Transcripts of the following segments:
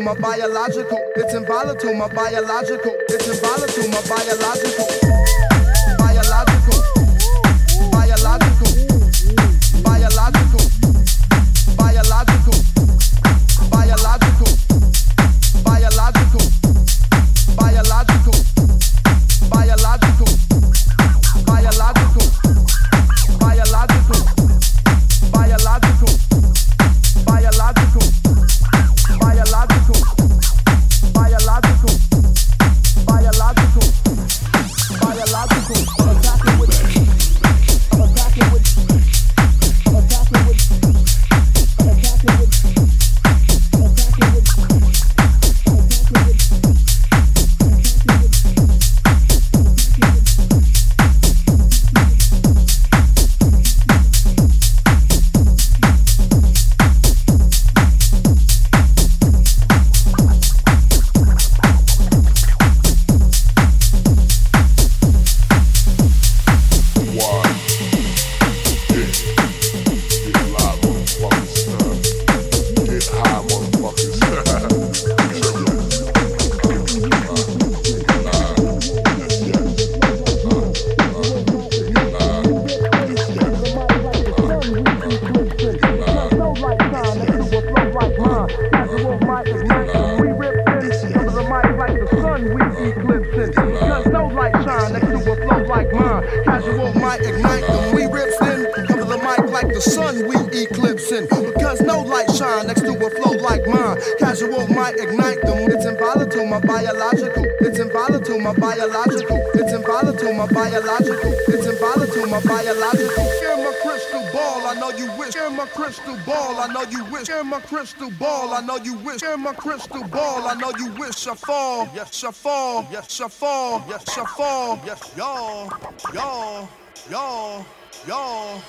my biological. It's involatile, my biological. It's involatile, my biological. wish. In my crystal ball, I know you wish. In my crystal ball, I know you wish. I fall. Yes, I fall. Yes, I fall. Yes, I fall. Yes, y'all, y'all, y'all, y'all.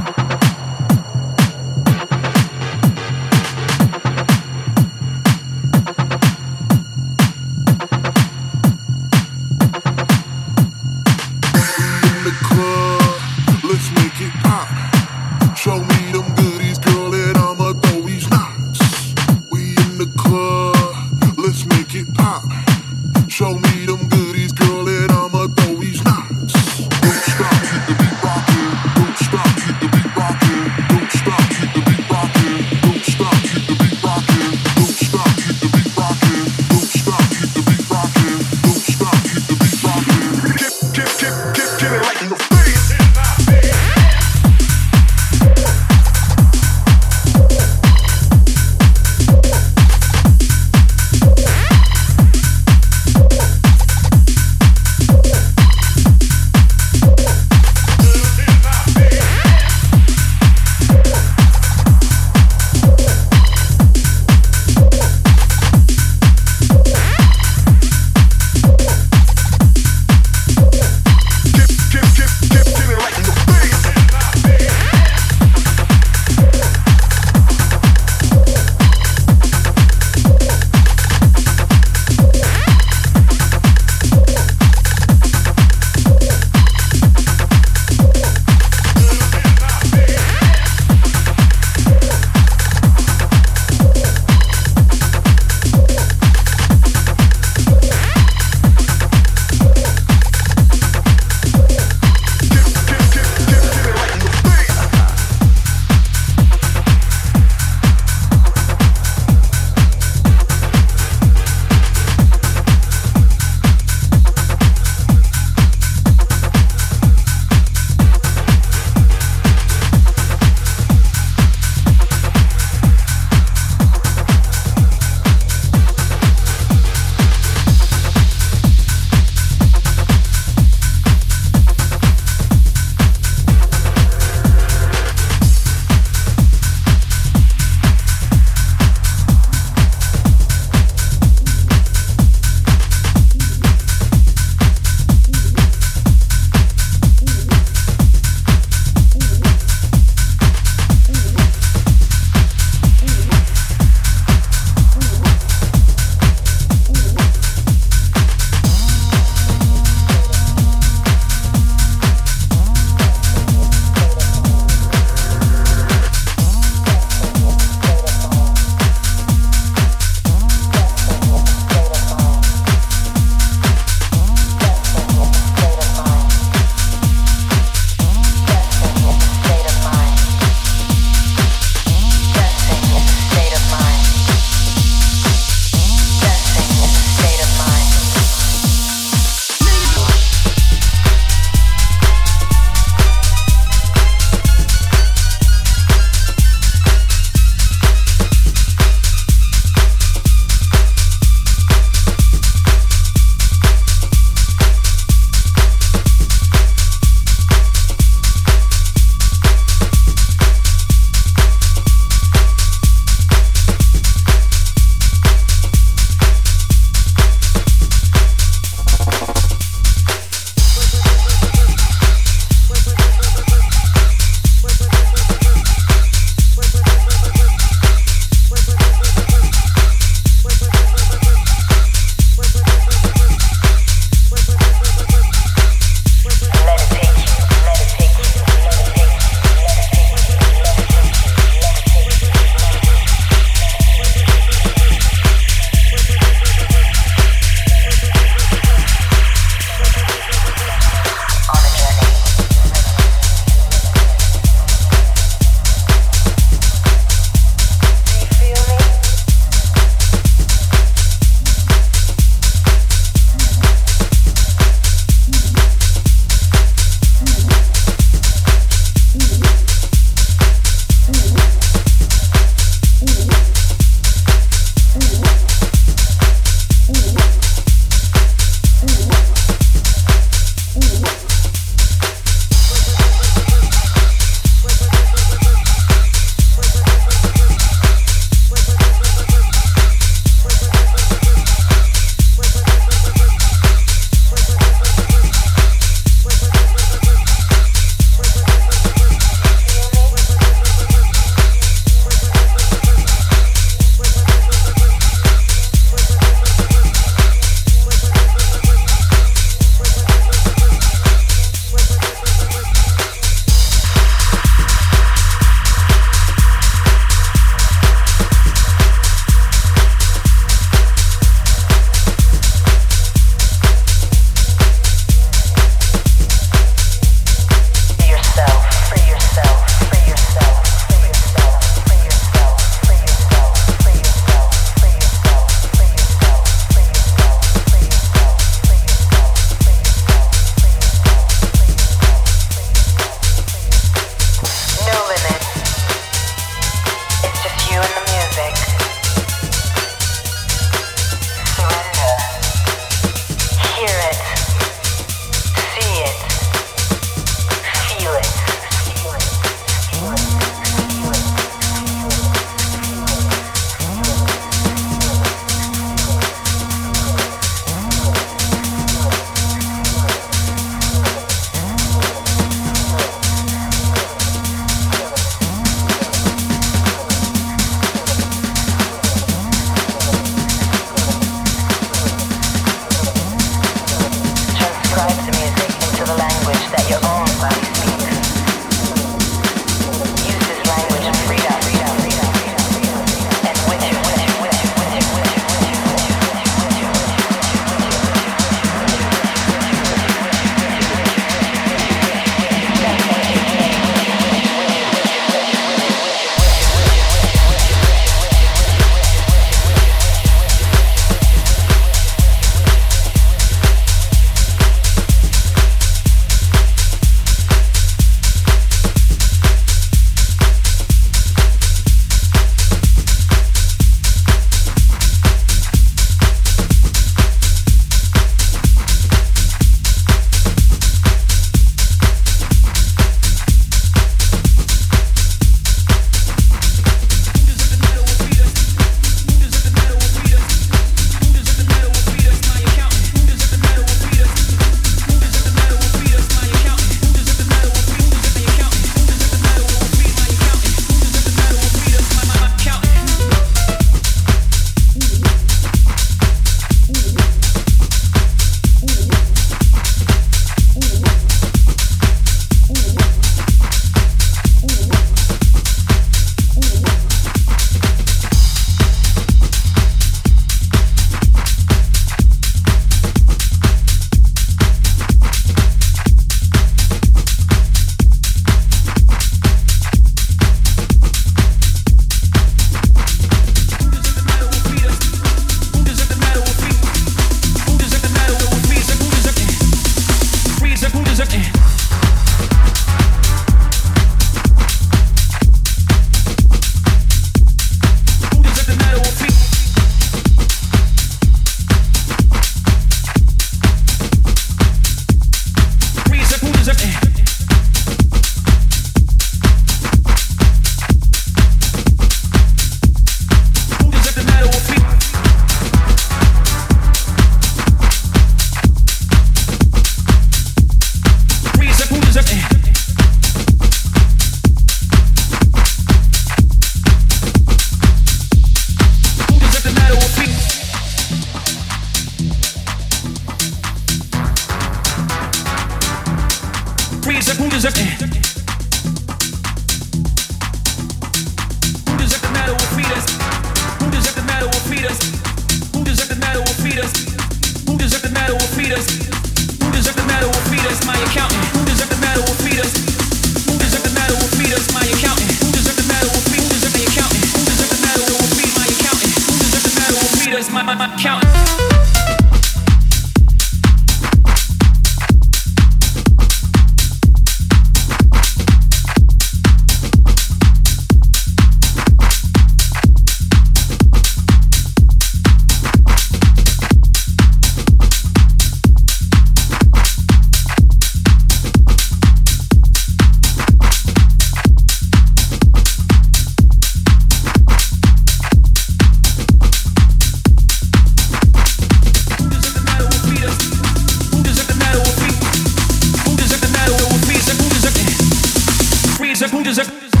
Who deserve